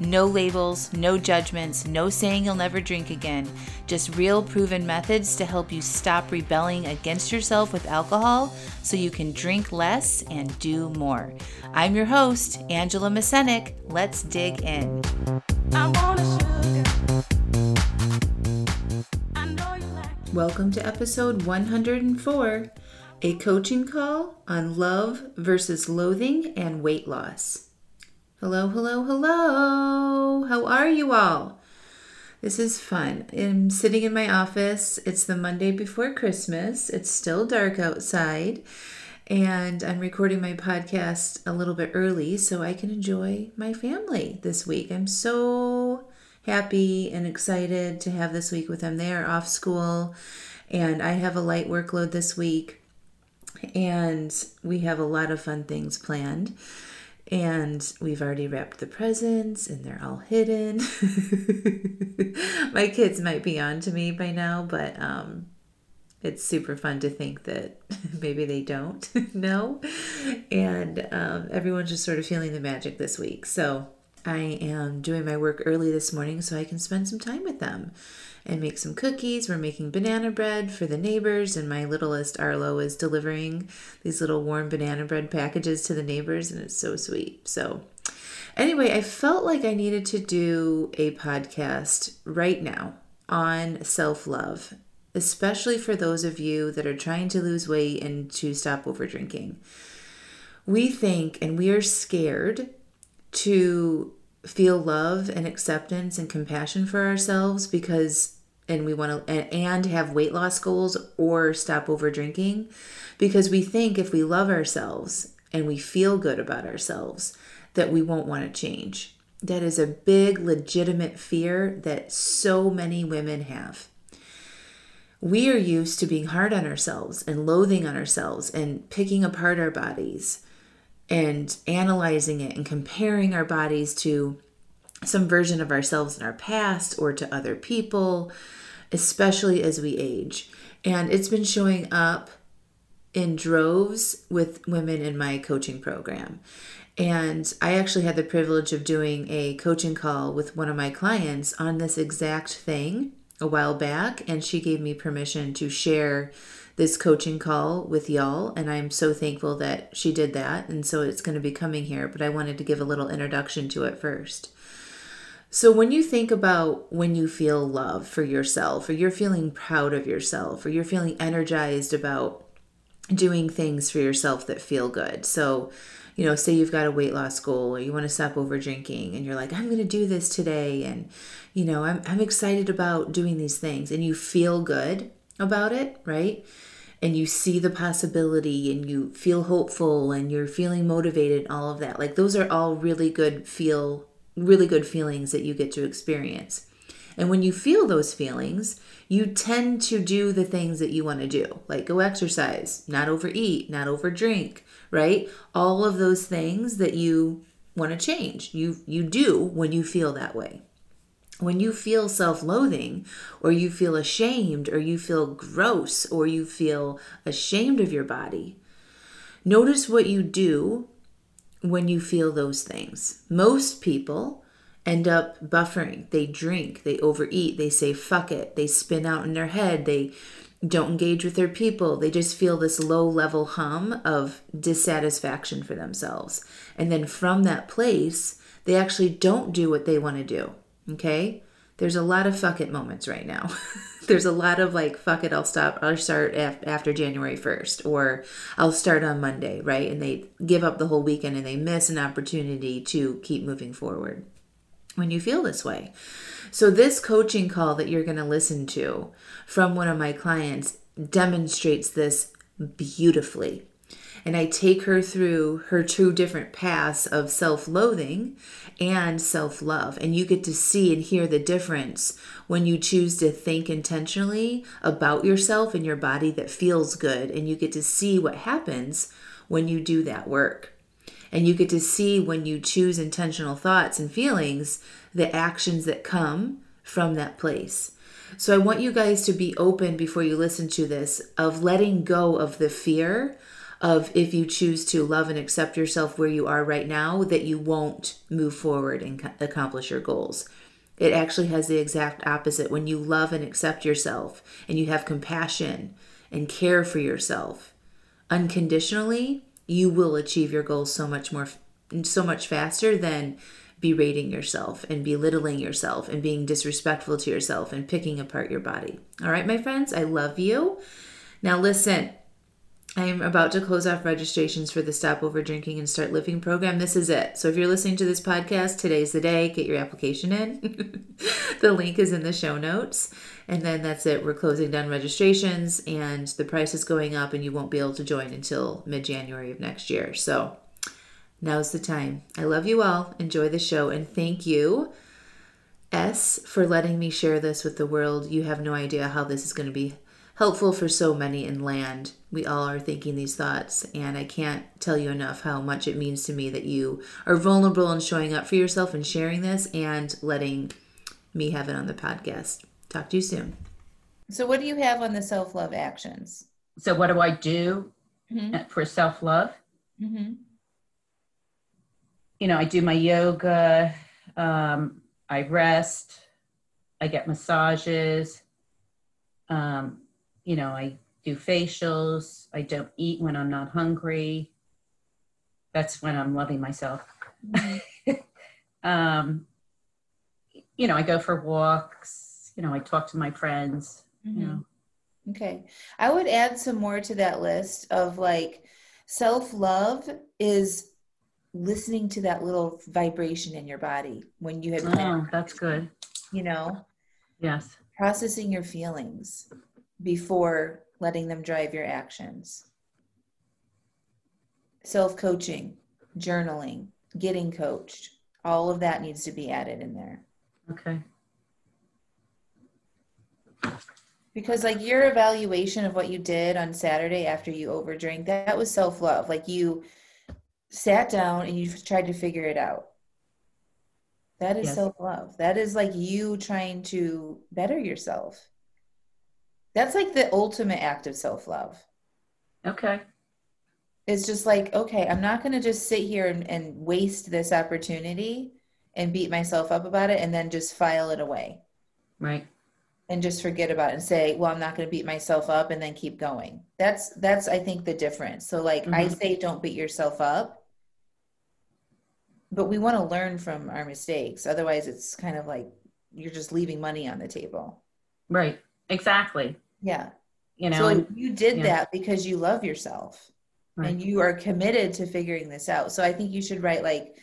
No labels, no judgments, no saying you'll never drink again. Just real proven methods to help you stop rebelling against yourself with alcohol so you can drink less and do more. I'm your host, Angela Masenik. Let's dig in. Welcome to episode 104 a coaching call on love versus loathing and weight loss. Hello, hello, hello. How are you all? This is fun. I'm sitting in my office. It's the Monday before Christmas. It's still dark outside. And I'm recording my podcast a little bit early so I can enjoy my family this week. I'm so happy and excited to have this week with them. They are off school, and I have a light workload this week and we have a lot of fun things planned. And we've already wrapped the presents and they're all hidden. My kids might be on to me by now, but um, it's super fun to think that maybe they don't know. And um, everyone's just sort of feeling the magic this week. So I am doing my work early this morning so I can spend some time with them and make some cookies. We're making banana bread for the neighbors, and my littlest Arlo is delivering these little warm banana bread packages to the neighbors, and it's so sweet. So, anyway, I felt like I needed to do a podcast right now on self love, especially for those of you that are trying to lose weight and to stop over drinking. We think and we are scared to feel love and acceptance and compassion for ourselves because and we want to and, have weight loss goals or stop over drinking because we think if we love ourselves and we feel good about ourselves that we won't want to change. That is a big legitimate fear that so many women have. We are used to being hard on ourselves and loathing on ourselves and picking apart our bodies and analyzing it and comparing our bodies to some version of ourselves in our past or to other people especially as we age. And it's been showing up in droves with women in my coaching program. And I actually had the privilege of doing a coaching call with one of my clients on this exact thing a while back. And she gave me permission to share this coaching call with y'all. And I'm so thankful that she did that. And so it's going to be coming here, but I wanted to give a little introduction to it first. So, when you think about when you feel love for yourself, or you're feeling proud of yourself, or you're feeling energized about doing things for yourself that feel good. So, you know, say you've got a weight loss goal or you want to stop over drinking and you're like, I'm going to do this today. And, you know, I'm, I'm excited about doing these things and you feel good about it, right? And you see the possibility and you feel hopeful and you're feeling motivated, all of that. Like, those are all really good feel really good feelings that you get to experience. And when you feel those feelings, you tend to do the things that you want to do, like go exercise, not overeat, not overdrink, right? All of those things that you want to change. You you do when you feel that way. When you feel self-loathing or you feel ashamed or you feel gross or you feel ashamed of your body, notice what you do when you feel those things. Most people end up buffering. They drink, they overeat, they say fuck it, they spin out in their head, they don't engage with their people. They just feel this low level hum of dissatisfaction for themselves. And then from that place, they actually don't do what they want to do. Okay? There's a lot of fuck it moments right now. there's a lot of like fuck it i'll stop i'll start af- after january 1st or i'll start on monday right? And they give up the whole weekend and they miss an opportunity to keep moving forward. When you feel this way. So this coaching call that you're going to listen to from one of my clients demonstrates this beautifully and I take her through her two different paths of self loathing and self love. And you get to see and hear the difference when you choose to think intentionally about yourself and your body that feels good. And you get to see what happens when you do that work. And you get to see when you choose intentional thoughts and feelings, the actions that come from that place. So I want you guys to be open before you listen to this of letting go of the fear of if you choose to love and accept yourself where you are right now, that you won't move forward and accomplish your goals. It actually has the exact opposite. When you love and accept yourself and you have compassion and care for yourself unconditionally, you will achieve your goals so much more so much faster than berating yourself and belittling yourself and being disrespectful to yourself and picking apart your body. All right, my friends, I love you. Now listen, I am about to close off registrations for the Stop Over Drinking and Start Living program. This is it. So if you're listening to this podcast, today's the day. Get your application in. the link is in the show notes. And then that's it. We're closing down registrations and the price is going up and you won't be able to join until mid-January of next year. So now's the time. I love you all. Enjoy the show and thank you S for letting me share this with the world. You have no idea how this is going to be helpful for so many in land. We all are thinking these thoughts, and I can't tell you enough how much it means to me that you are vulnerable and showing up for yourself and sharing this and letting me have it on the podcast. Talk to you soon. So, what do you have on the self love actions? So, what do I do mm-hmm. for self love? Mm-hmm. You know, I do my yoga, um, I rest, I get massages. Um, you know, I do facials. I don't eat when I'm not hungry. That's when I'm loving myself. Mm-hmm. um, you know, I go for walks. You know, I talk to my friends. Mm-hmm. You know. Okay. I would add some more to that list of like self love is listening to that little vibration in your body when you have. Oh, that's good. You know? Yes. Processing your feelings before letting them drive your actions. Self coaching, journaling, getting coached, all of that needs to be added in there. Okay. Because, like, your evaluation of what you did on Saturday after you overdrank, that was self love. Like, you sat down and you tried to figure it out. That is yes. self love. That is like you trying to better yourself. That's like the ultimate act of self love. Okay. It's just like, okay, I'm not going to just sit here and, and waste this opportunity and beat myself up about it and then just file it away. Right. And just forget about it and say, well, I'm not going to beat myself up and then keep going. That's, that's, I think, the difference. So, like, mm-hmm. I say, don't beat yourself up, but we want to learn from our mistakes. Otherwise, it's kind of like you're just leaving money on the table. Right. Exactly. Yeah. You know, so and, you did yeah. that because you love yourself right. and you are committed to figuring this out. So I think you should write like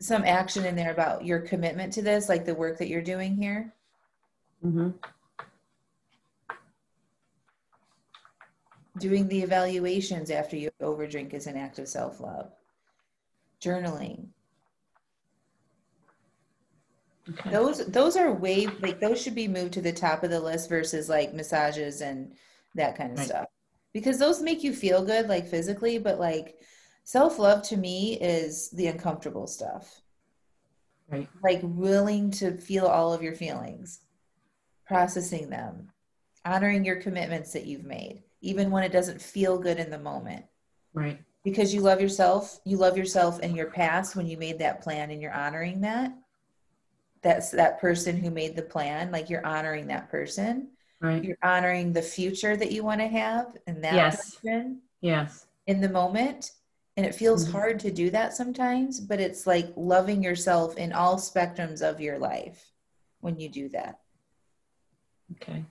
some action in there about your commitment to this, like the work that you're doing here. Mm-hmm. Doing the evaluations after you overdrink is an act of self love. Journaling, Okay. Those those are way like those should be moved to the top of the list versus like massages and that kind of right. stuff. Because those make you feel good like physically, but like self-love to me is the uncomfortable stuff. Right. Like willing to feel all of your feelings, processing them, honoring your commitments that you've made, even when it doesn't feel good in the moment. Right. Because you love yourself, you love yourself and your past when you made that plan and you're honoring that that's that person who made the plan like you're honoring that person. Right. You're honoring the future that you want to have and that yes. person yes. in the moment. And it feels mm-hmm. hard to do that sometimes but it's like loving yourself in all spectrums of your life when you do that. Okay.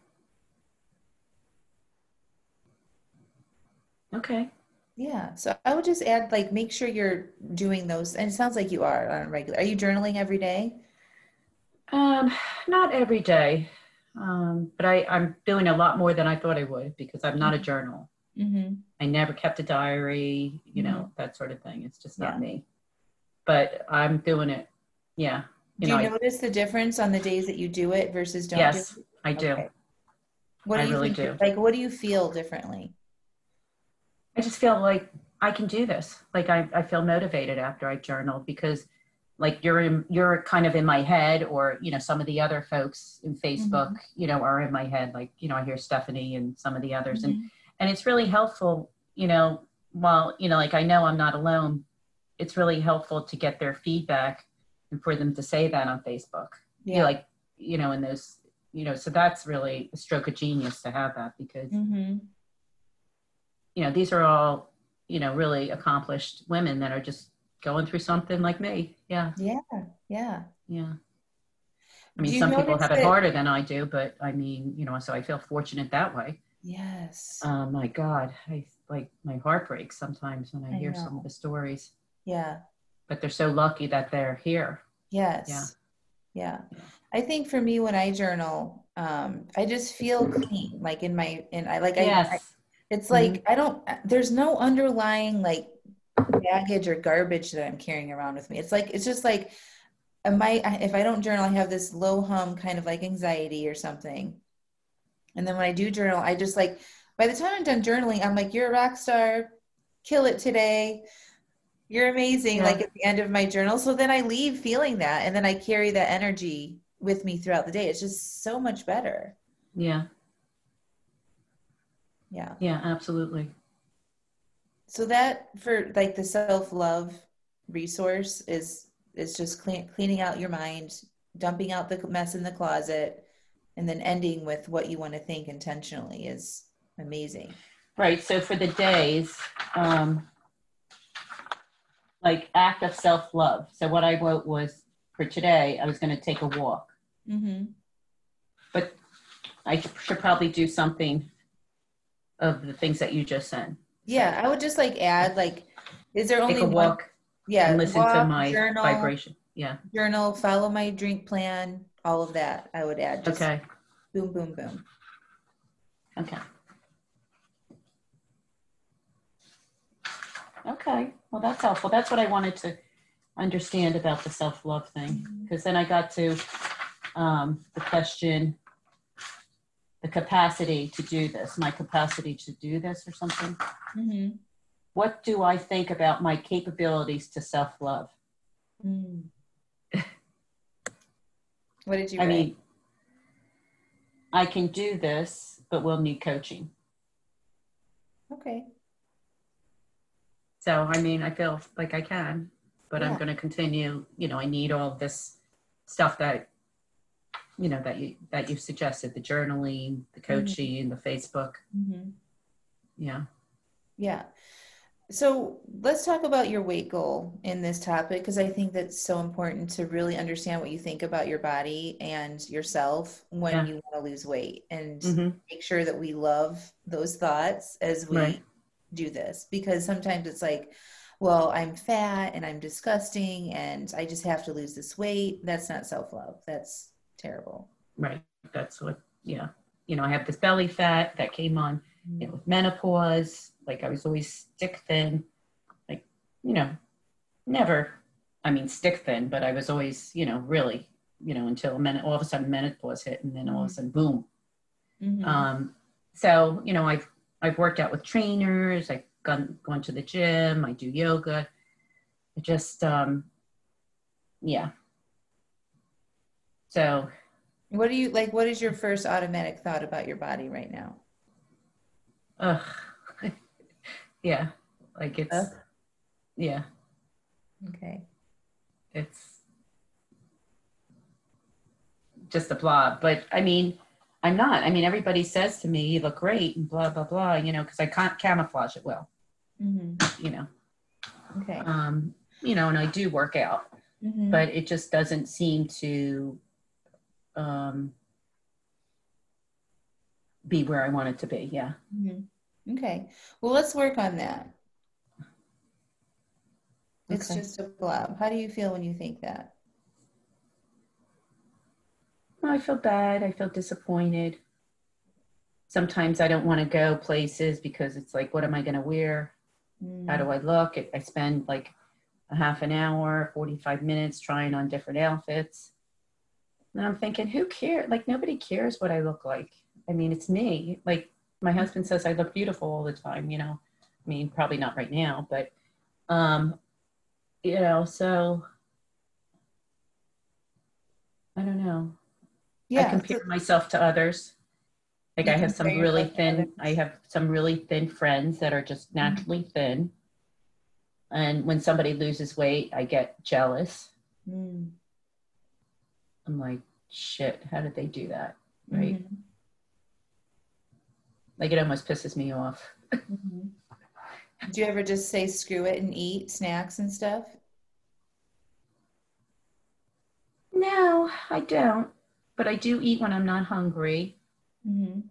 Okay. Yeah. So i would just add like make sure you're doing those and it sounds like you are on a regular are you journaling every day um, not every day, um, but I, I'm doing a lot more than I thought I would because I'm not a mm-hmm. journal. Mm-hmm. I never kept a diary, you know, mm-hmm. that sort of thing. It's just not yeah. me. But I'm doing it. Yeah. You do know, you notice I, the difference on the days that you do it versus don't? Yes, do I do. Okay. What do I you really think, do. Like, what do you feel differently? I just feel like I can do this. Like I, I feel motivated after I journal because like you're in you're kind of in my head or you know some of the other folks in facebook mm-hmm. you know are in my head like you know i hear stephanie and some of the others mm-hmm. and and it's really helpful you know while you know like i know i'm not alone it's really helpful to get their feedback and for them to say that on facebook yeah you know, like you know in those you know so that's really a stroke of genius to have that because mm-hmm. you know these are all you know really accomplished women that are just going through something like me. Yeah. Yeah. Yeah. Yeah. I mean, some people have it harder than I do, but I mean, you know, so I feel fortunate that way. Yes. Oh my God. I like my heart breaks sometimes when I, I hear know. some of the stories. Yeah. But they're so lucky that they're here. Yes. Yeah. Yeah. yeah. I think for me, when I journal, um, I just feel clean, like in my, and I like, yes. I, I it's like, mm-hmm. I don't, there's no underlying like baggage or garbage that I'm carrying around with me. It's like it's just like am I if I don't journal, I have this low hum kind of like anxiety or something. And then when I do journal, I just like by the time I'm done journaling, I'm like, you're a rock star, kill it today. You're amazing, yeah. like at the end of my journal. So then I leave feeling that and then I carry that energy with me throughout the day. It's just so much better. Yeah. Yeah. Yeah, absolutely so that for like the self-love resource is is just clean, cleaning out your mind dumping out the mess in the closet and then ending with what you want to think intentionally is amazing. Right so for the days um like act of self-love. So what i wrote was for today i was going to take a walk. Mm-hmm. but i should probably do something of the things that you just said yeah, I would just like add like, is there only Take a one? walk Yeah, and listen walk, to my journal, vibration. Yeah. Journal, follow my drink plan, all of that. I would add. Just okay. Boom, boom, boom. Okay. Okay. Well, that's helpful. That's what I wanted to understand about the self love thing. Because then I got to um, the question the capacity to do this, my capacity to do this or something. Mm-hmm. What do I think about my capabilities to self love? Mm. what did you I write? mean, I can do this, but we'll need coaching. Okay. So, I mean, I feel like I can, but yeah. I'm going to continue. You know, I need all this stuff that you know that you that you suggested the journaling the mm-hmm. coaching mm-hmm. the facebook mm-hmm. yeah yeah so let's talk about your weight goal in this topic because i think that's so important to really understand what you think about your body and yourself when yeah. you want to lose weight and mm-hmm. make sure that we love those thoughts as we right. do this because sometimes it's like well i'm fat and i'm disgusting and i just have to lose this weight that's not self-love that's terrible. Right. That's what, yeah. You know, I have this belly fat that came on you know, with menopause. Like I was always stick thin. Like, you know, never, I mean, stick thin, but I was always, you know, really, you know, until minute, all of a sudden menopause hit and then all of a mm-hmm. sudden, boom. Mm-hmm. Um, so, you know, I've, I've worked out with trainers. I've gone, gone to the gym. I do yoga. I just, um, yeah, so, what do you like? What is your first automatic thought about your body right now? Ugh. yeah. Like it's, uh, yeah. Okay. It's just a blob. But I mean, I'm not. I mean, everybody says to me, you look great and blah, blah, blah, you know, because I can't camouflage it well. Mm-hmm. You know. Okay. Um, you know, and I do work out, mm-hmm. but it just doesn't seem to um, be where I want it to be. Yeah. Mm-hmm. Okay. Well, let's work on that. It's just a blob. How do you feel when you think that? I feel bad. I feel disappointed. Sometimes I don't want to go places because it's like, what am I going to wear? Mm. How do I look? I spend like a half an hour, 45 minutes trying on different outfits. And I'm thinking, who cares? Like, nobody cares what I look like. I mean, it's me. Like, my husband says I look beautiful all the time, you know. I mean, probably not right now, but um, you know, so I don't know. Yeah. I compare myself to others. Like I have some really thin, others. I have some really thin friends that are just naturally thin. And when somebody loses weight, I get jealous. Mm. I'm like, shit, how did they do that? Right. Mhm. Like it almost pisses me off. Mhm. Do you ever just say screw it and eat snacks and stuff? No, I don't. But I do eat when I'm not hungry. Mm-hmm.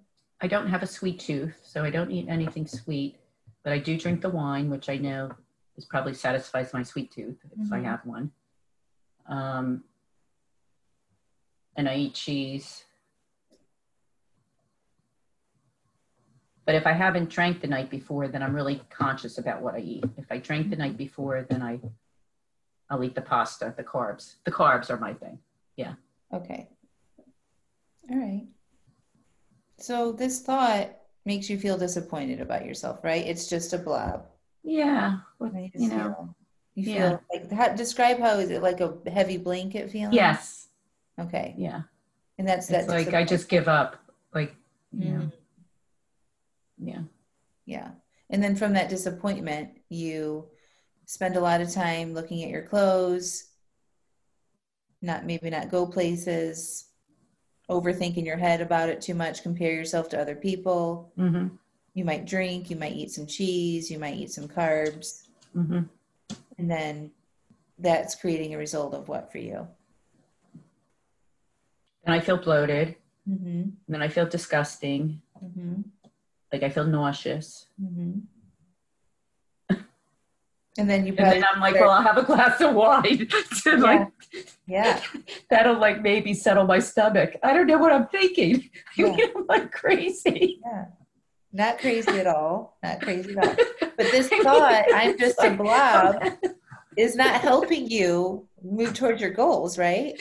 I don't have a sweet tooth, so I don't eat anything sweet. But I do drink the wine, which I know is probably satisfies my sweet tooth if I Mhm. have one. Um, and I eat cheese. But if I haven't drank the night before, then I'm really conscious about what I eat. If I drank the night before, then I I'll eat the pasta, the carbs. The carbs are my thing. Yeah. Okay. All right. So this thought makes you feel disappointed about yourself, right? It's just a blob. Yeah, what- And you know. feel- you feel yeah. like how, describe how is it like a heavy blanket feeling? Yes. Okay. Yeah. And that's It's that. like I just give up. Like, you know, Mm, yeah. yeah. And then from that disappointment, you spend a lot of time looking at your clothes, not maybe not go places, overthink in your head about it too much, compare yourself to other people. hmm You might drink, you might eat some cheese, you might eat some carbs, hmm and then that's creating a result of what for you? And I feel bloated. Mm-hmm. And then I feel disgusting. Mm-hmm. Like I feel nauseous. Mm-hmm. And then you And then I'm like, well, I'll have a glass of wine to like yeah, that'll like maybe settle my stomach. I don't know what I'm thinking. Yeah. I'm like crazy. yeah, not crazy at all, not crazy at all. But this thought, I'm just a blob, is not helping you move towards your goals, right?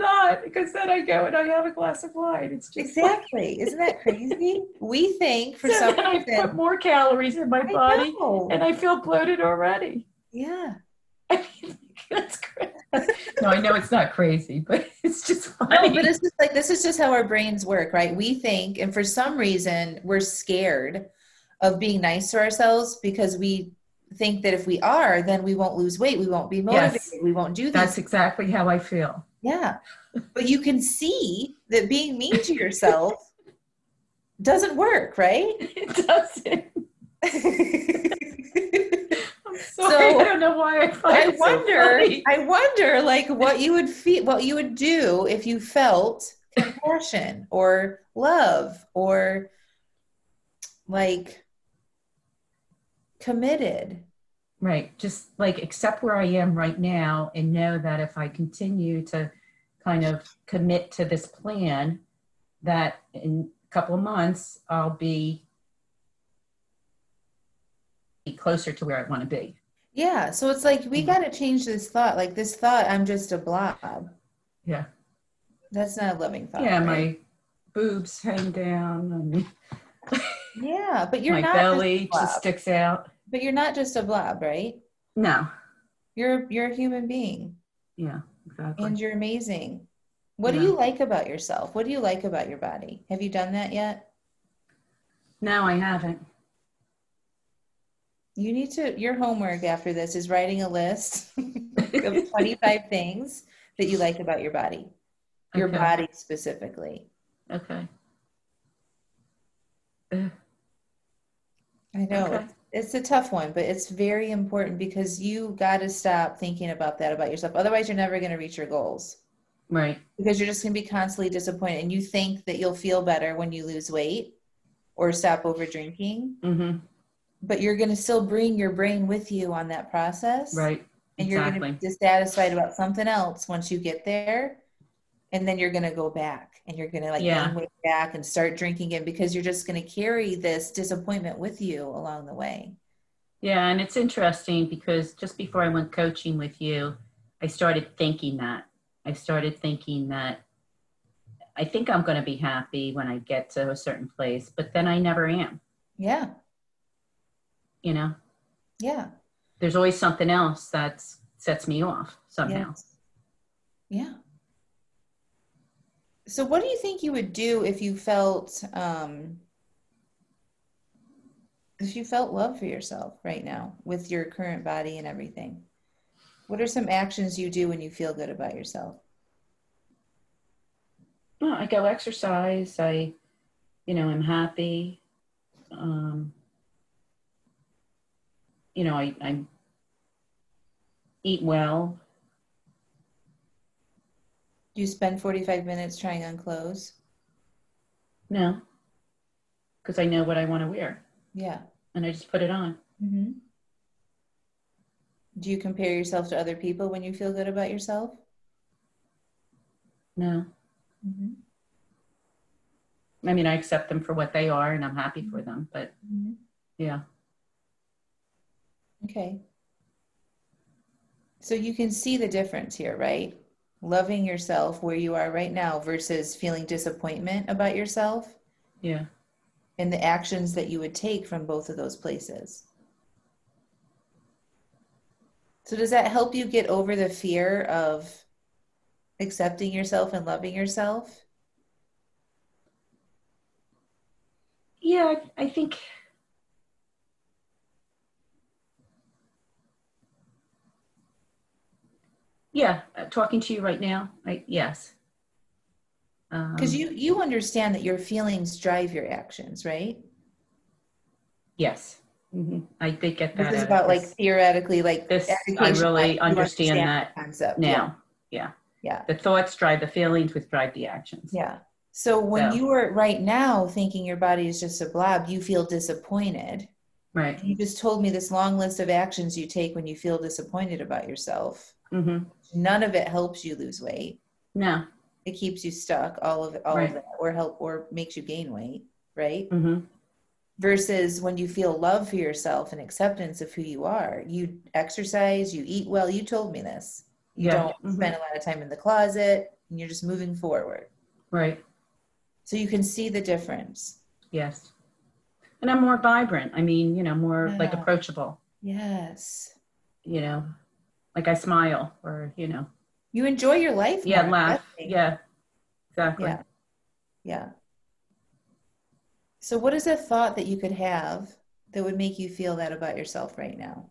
It's not because then I go and I have a glass of wine. It's just Exactly. Isn't that crazy? We think for so some then I put reason. more calories in my I body know. and I feel bloated already. Yeah. I mean, that's crazy. No, I know it's not crazy, but it's just funny. No, but it's just like this is just how our brains work, right? We think, and for some reason, we're scared of being nice to ourselves because we think that if we are, then we won't lose weight, we won't be motivated, Yes. we won't do that. That's exactly how I feel. Yeah, but you can see that being mean to yourself doesn't work, right? It doesn't. I'm sorry. So, I don't know why I I it so wonder, funny. I wonder, like what you would feel, what you would do if you felt compassion or love or like committed. Right. Just like accept where I am right now and know that if I continue to kind of commit to this plan, that in a couple of months I'll be closer to where I want to be. Yeah, so it's like we Mm. got to change this thought. Like this thought, I'm just a blob. Yeah. That's not a loving thought. yeah, right? my boobs hang down and yeah, but you're my not belly a blob. just sticks out. But you're not just a blob, right? No. You're you're a human being, Yeah, exactly. and you're amazing. What do you like about yourself? What do you like about your body? Have you done that yet? no, I haven't. You need to. Your homework after this is writing a list of 25 things that you like about your body, your Okay. body specifically. Okay. I know Okay. It's, a tough one, but it's very important because you got to stop thinking about that about yourself. Otherwise, you're never going to reach your goals Right. because you're just going to be constantly disappointed. And you think that you'll feel better when you lose weight or stop over drinking, Mm-hmm. but you're going to still bring your brain with you on that process. Right. And you're going to be dissatisfied about something else once you get there. And then you're going to go back and you're going to like Yeah. back and start drinking again because you're just going to carry this disappointment with you along the way. Yeah, and it's interesting because just before I went coaching with you, I started thinking that. I started thinking that I think I'm going to be happy when I get to a certain place, but then I never am. Yeah. you know, Yeah. there's always something else that sets me off somehow. Yes. Yeah. So, what do you think you would do if you felt um, if you felt love for yourself right now with your current body and everything? What are some actions you do when you feel good about yourself? Well, I go exercise. I, you know, I'm happy. Um, you know, I, I eat well. You spend 45 minutes trying on clothes? No, because I know what I want to wear, Yeah. and I just put it on. Mm-hmm. Do you compare yourself to other people when you feel good about yourself? No, Mm-hmm. I mean I accept them for what they are, and I'm happy for them. But Mhm. yeah, Okay. So you can see the difference here, right? Loving yourself where you are right now versus feeling disappointment about yourself yeah, and the actions that you would take from both of those places. So does that help you get over the fear of accepting yourself and loving yourself? yeah. I, think. Yeah, uh, talking to you right now. I yes. Um, Because you you understand that your feelings drive your actions, right? Yes, hmm I did get that. This is about like theoretically, like This- I really like, you understand that concept. now. Yeah. Yeah. The thoughts drive the feelings, which drive the actions. Yeah. So when So- you are right now thinking your body is just a blob, you feel disappointed. Right. You just told me this long list of actions you take when you feel disappointed about yourself. hmm None of it helps you lose weight. No. It keeps you stuck, all of it, all Right. of that, or help or makes you gain weight, right? hmm Versus when you feel love for yourself and acceptance of who you are, you exercise, you eat well. You told me this. You Yeah. don't Mhm. spend a lot of time in the closet, and you're just moving forward. Right. So you can see the difference. Yes. And I'm more vibrant. I mean, you know, more like approachable. Yes. You know, like I smile or you know, You enjoy your life. yeah, more, laugh. definitely. Yeah. Exactly. Yeah. Yeah. So, what is a thought that you could have that would make you feel that about yourself right now?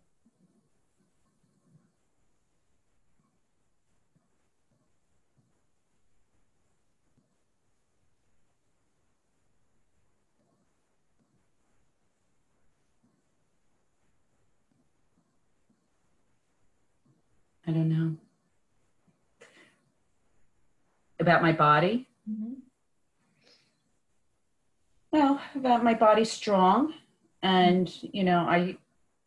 I don't know. About my body? Well, about my body strong. And, you know, I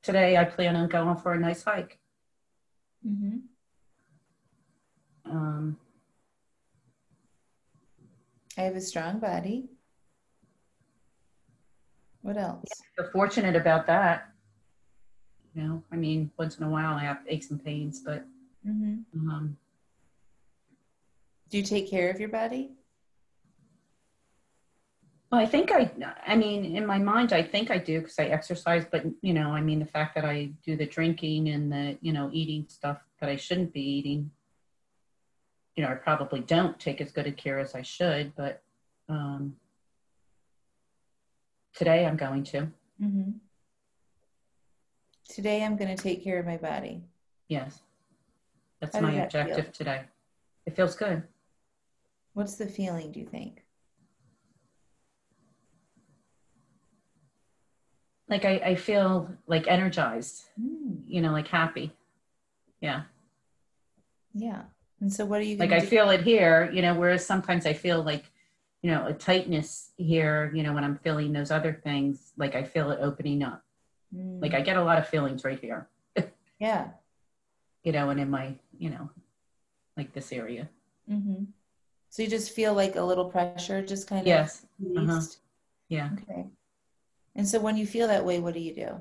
today I plan on going for a nice hike. Mm-hmm. Um, I have a strong body. What else? feel fortunate about that. You know, I mean, once in a while I have aches and pains, but Mm-hmm. um, Do you take care of your body? well, I think I, I mean, in my mind, I think I do because I exercise, but you know, I mean, the fact that I do the drinking and the, you know, eating stuff that I shouldn't be eating, you know, I probably don't take as good a care as I should, but um, today I'm going to. Mm-hmm. Today, I'm going to take care of my body. Yes. That's How my that feel? objective today. It feels good. What's the feeling, do you think? Like I, I feel like energized, Mm, you know, like happy. Yeah. yeah. And so, what are you Like going I feel it here, you know, whereas sometimes I feel like, you know, a tightness here, you know, when I'm feeling those other things, like I feel it opening up. Do? Like I get a lot of feelings right here, yeah. you know, and in my, you know, like this area. Mm-hmm. So, you just feel like a little pressure, just kind of Yes. Uh-huh. Yeah. Okay. And so, when you feel that way, what do you do?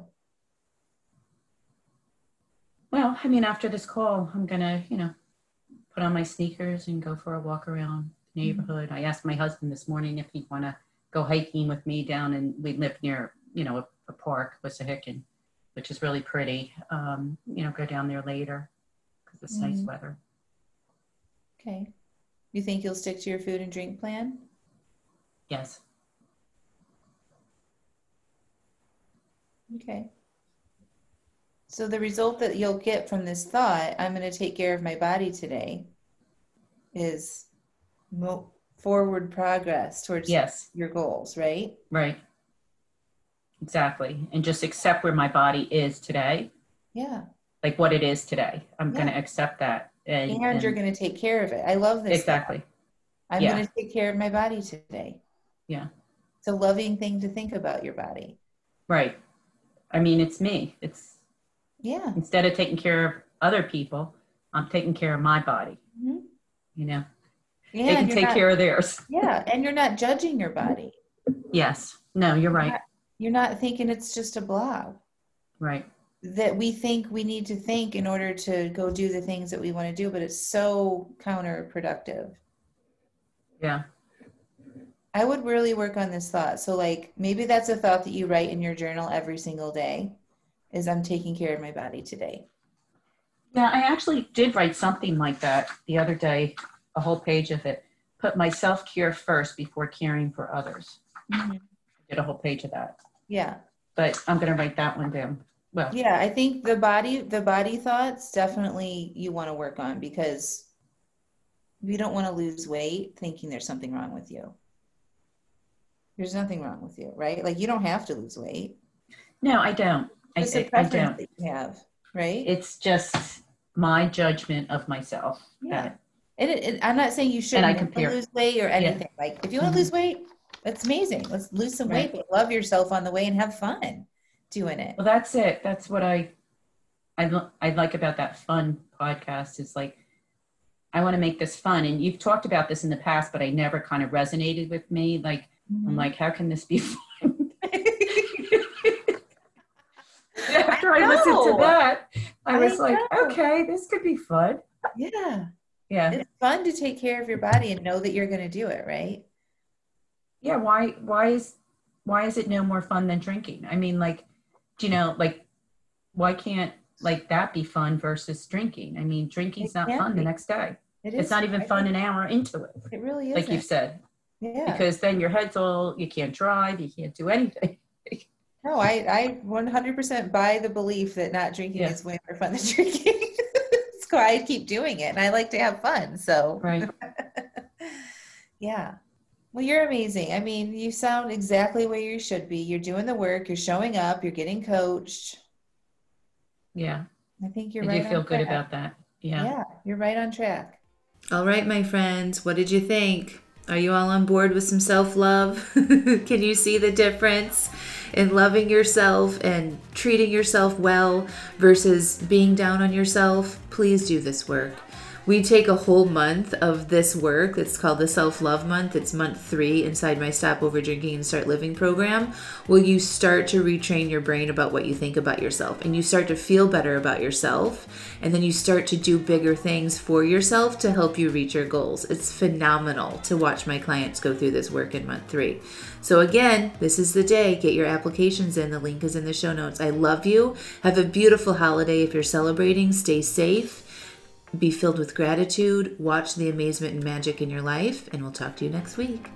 Well, I mean, after this call, I'm gonna, you know, put on my sneakers and go for a walk around the neighborhood. I asked my husband this morning if he'd want to go hiking with me down, and we live near, you know, a, a park, Wissahickon. which is really pretty. Um, you know, go down there later because it's nice Mhm. weather. Okay. You think you'll stick to your food and drink plan? Yes. Okay. So the result that you'll get from this thought, I'm going to take care of my body today, is mo- forward progress towards Yes. your goals, right? Right. Exactly. And just accept where my body is today, Yeah. like what it is today. I'm going to accept that. And, And, you're going to take care of it. I love this. exactly. I'm yeah. going to take care of my body today. Yeah. It's a loving thing to think about your body. Right. I mean, it's me. It's Yeah. instead of taking care of other people, I'm taking care of my body. Mhm. You know, Yeah. they and can take not- care of theirs. Yeah. And you're not judging your body. Yes. No, you're right. You're not thinking it's just a blob. Right. that we think we need to think in order to go do the things that we want to do, but it's so counterproductive. Yeah. I would really work on this thought. So, like, maybe that's a thought that you write in your journal every single day is I'm taking care of my body today. Yeah, I actually did write something like that the other day, a whole page of it. Put my self care first before caring for others. Mm-hmm. I did a whole page of that. Yeah. But I'm going to write that one down. Well, Yeah. I think the body, the body thoughts definitely you want to work on because you don't want to lose weight thinking there's something wrong with you. There's nothing wrong with you, right? Like, you don't have to lose weight. no, I don't. I, It's a I, I preference don't. that you have, right? It's just my judgment of myself. Yeah. that- And it, it- I'm not saying you shouldn't I compare. lose weight or anything. Like, if you want to mm-hmm. lose weight, that's amazing. Let's lose some weight, Right. but love yourself on the way and have fun doing it. Well, that's it. That's what I, I, lo- I like about that fun podcast is like, I want to make this fun. And you've talked about this in the past, but I never kind of resonated with me. Like, Mm-hmm. I'm like, how can this be fun? After I, listened to that, I I was like, okay, this could be fun. yeah, Yeah. it's fun to take care of your body and know that you're going to do it, right? Yeah. Why, why is, why is it no more fun than drinking? I mean, like, do you know, like, why can't like that be fun versus drinking? I mean, drinking's not fun be. the next day. It It's not even I fun an hour into it, It really is. like you've said, yeah. because then your head's all, you can't drive, you can't do anything. No, I, I 100% buy the belief that not drinking Yeah. is way more fun than drinking. It's why I keep doing it, and I like to have fun. So, Right. yeah. Well, you're amazing. I mean, you sound exactly where you should be. You're doing the work. You're showing up. You're getting coached. Yeah. I think you're I right. do you feel on good track. about that. Yeah. Yeah, you're right on track. All right, my friends, what did you think? Are you all on board with some self love? Can you see the difference in loving yourself and treating yourself well versus being down on yourself? Please do this work. We take a whole month of this work. It's called the Self Love Month. It's month three inside my Stop Over Drinking and Start Living program. Will you start to retrain your brain about what you think about yourself and you start to feel better about yourself and then you start to do bigger things for yourself to help you reach your goals. It's phenomenal to watch my clients go through this work in month three. So, again, this is the day. Get your applications in. The link is in the show notes. I love you. Have a beautiful holiday if you're celebrating. Stay safe be filled with gratitude, watch the amazement and magic in your life, and we'll talk to you next week.